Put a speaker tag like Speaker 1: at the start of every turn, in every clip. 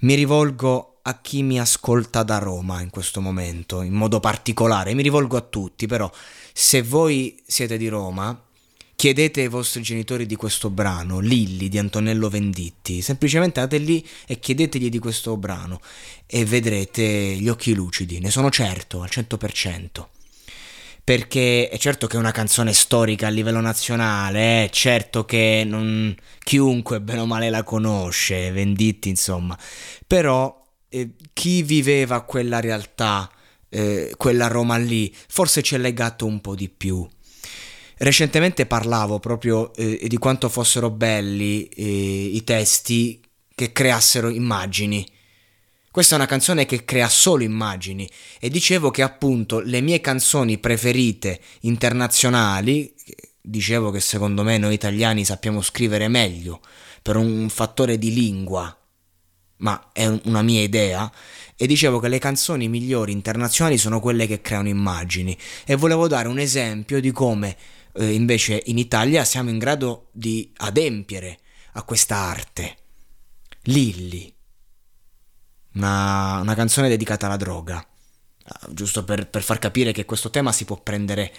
Speaker 1: Mi rivolgo a chi mi ascolta da Roma in questo momento, in modo particolare, mi rivolgo a tutti, però se voi siete di Roma, chiedete ai vostri genitori di questo brano, Lilli di Antonello Venditti, semplicemente andate lì e chiedetegli di questo brano e vedrete gli occhi lucidi, ne sono certo al 100% perché è certo che è una canzone storica a livello nazionale, è certo che non, chiunque bene o male la conosce, Venditti insomma, però eh, chi viveva quella realtà, eh, quella Roma lì, forse ci è legato un po' di più. Recentemente parlavo proprio eh, di quanto fossero belli eh, i testi che creassero immagini. Questa è una canzone che crea solo immagini. E dicevo che appunto le mie canzoni preferite internazionali, dicevo che secondo me noi italiani sappiamo scrivere meglio per un fattore di lingua, ma è una mia idea, e dicevo che le canzoni migliori internazionali sono quelle che creano immagini. E volevo dare un esempio di come eh, invece in Italia siamo in grado di adempiere a questa arte. Lilli, una, una canzone dedicata alla droga, ah, giusto per, per far capire che questo tema si può prendere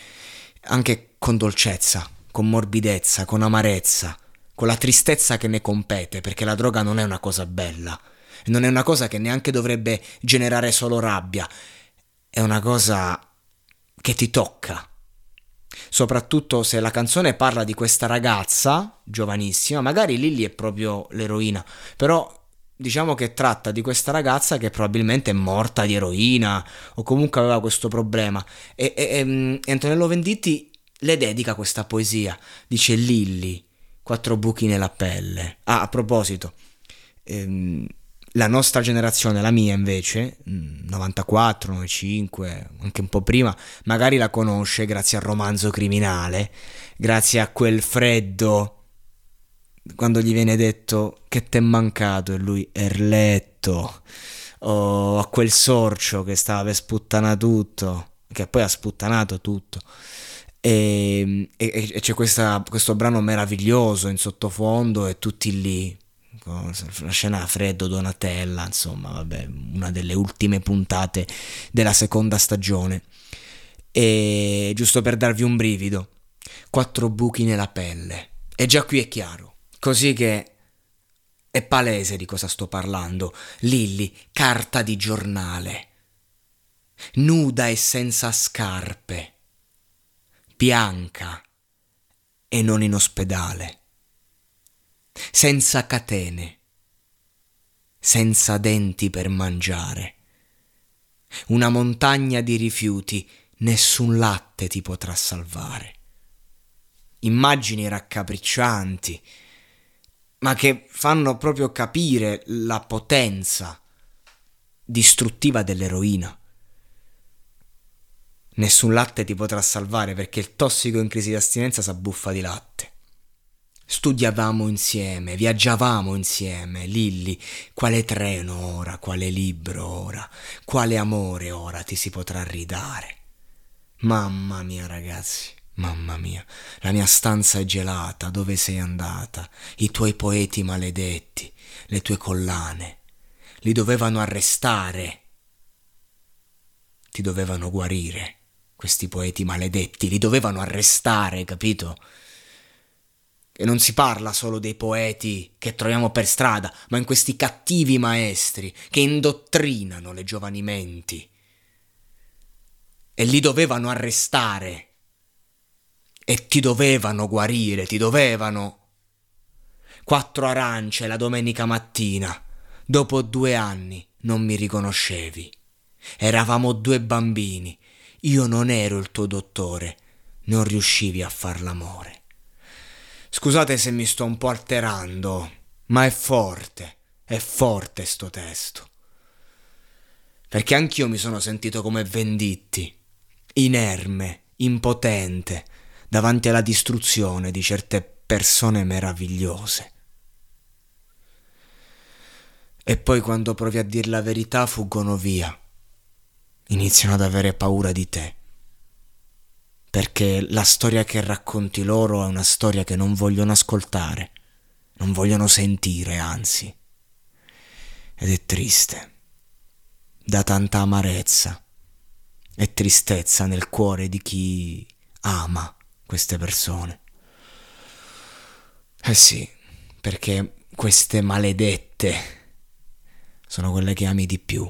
Speaker 1: anche con dolcezza, con morbidezza, con amarezza con la tristezza che ne compete, perché la droga non è una cosa bella, non è una cosa che neanche dovrebbe generare solo rabbia, è una cosa che ti tocca. Soprattutto se la canzone parla di questa ragazza giovanissima, magari Lily è proprio l'eroina, però diciamo che tratta di questa ragazza che probabilmente è morta di eroina o comunque aveva questo problema e, e, e mm, Antonello Venditti le dedica questa poesia, dice Lilli, quattro buchi nella pelle. Ah, a proposito, ehm, la nostra generazione, la mia invece, 94, mm, 95, anche un po' prima, magari la conosce grazie al romanzo criminale, grazie a quel freddo quando gli viene detto che t'è mancato e lui Erletto o a quel sorcio che stava per sputtanare tutto che poi ha sputtanato tutto. E, e, e c'è questa, questo brano meraviglioso in sottofondo e tutti lì la scena freddo Donatella insomma vabbè una delle ultime puntate della seconda stagione. E giusto per darvi un brivido quattro buchi nella pelle. E già qui è chiaro così che è palese di cosa sto parlando. Lilli carta di giornale. Nuda e senza scarpe. Bianca e non in ospedale, senza catene, senza denti per mangiare. Una montagna di rifiuti, nessun latte ti potrà salvare. Immagini raccapriccianti, ma che fanno proprio capire la potenza distruttiva dell'eroina. Nessun latte ti potrà salvare perché il tossico in crisi di astinenza s'abbuffa di latte. Studiavamo insieme, viaggiavamo insieme, Lilli, quale treno ora, quale libro ora, quale amore ora ti si potrà ridare. Mamma mia ragazzi, mamma mia, la mia stanza è gelata, dove sei andata? I tuoi poeti maledetti, le tue collane, li dovevano arrestare, ti dovevano guarire questi poeti maledetti, li dovevano arrestare, capito? E non si parla solo dei poeti che troviamo per strada, ma in questi cattivi maestri che indottrinano le giovani menti. E li dovevano arrestare. E ti dovevano guarire, ti dovevano. Quattro arance la domenica mattina. Dopo due anni non mi riconoscevi. Eravamo due bambini io non ero il tuo dottore, non riuscivi a far l'amore. Scusate se mi sto un po' alterando, ma è forte, È forte sto testo. Perché anch'io mi sono sentito come Venditti, inerme, impotente, davanti alla distruzione di certe persone meravigliose. E poi quando provi a dire la verità fuggono via, iniziano ad avere paura di te. Perché la storia che racconti loro è una storia che non vogliono ascoltare, non vogliono sentire, anzi. Ed è triste, da tanta amarezza e tristezza nel cuore di chi ama queste persone. Eh sì, perché queste maledette sono quelle che ami di più.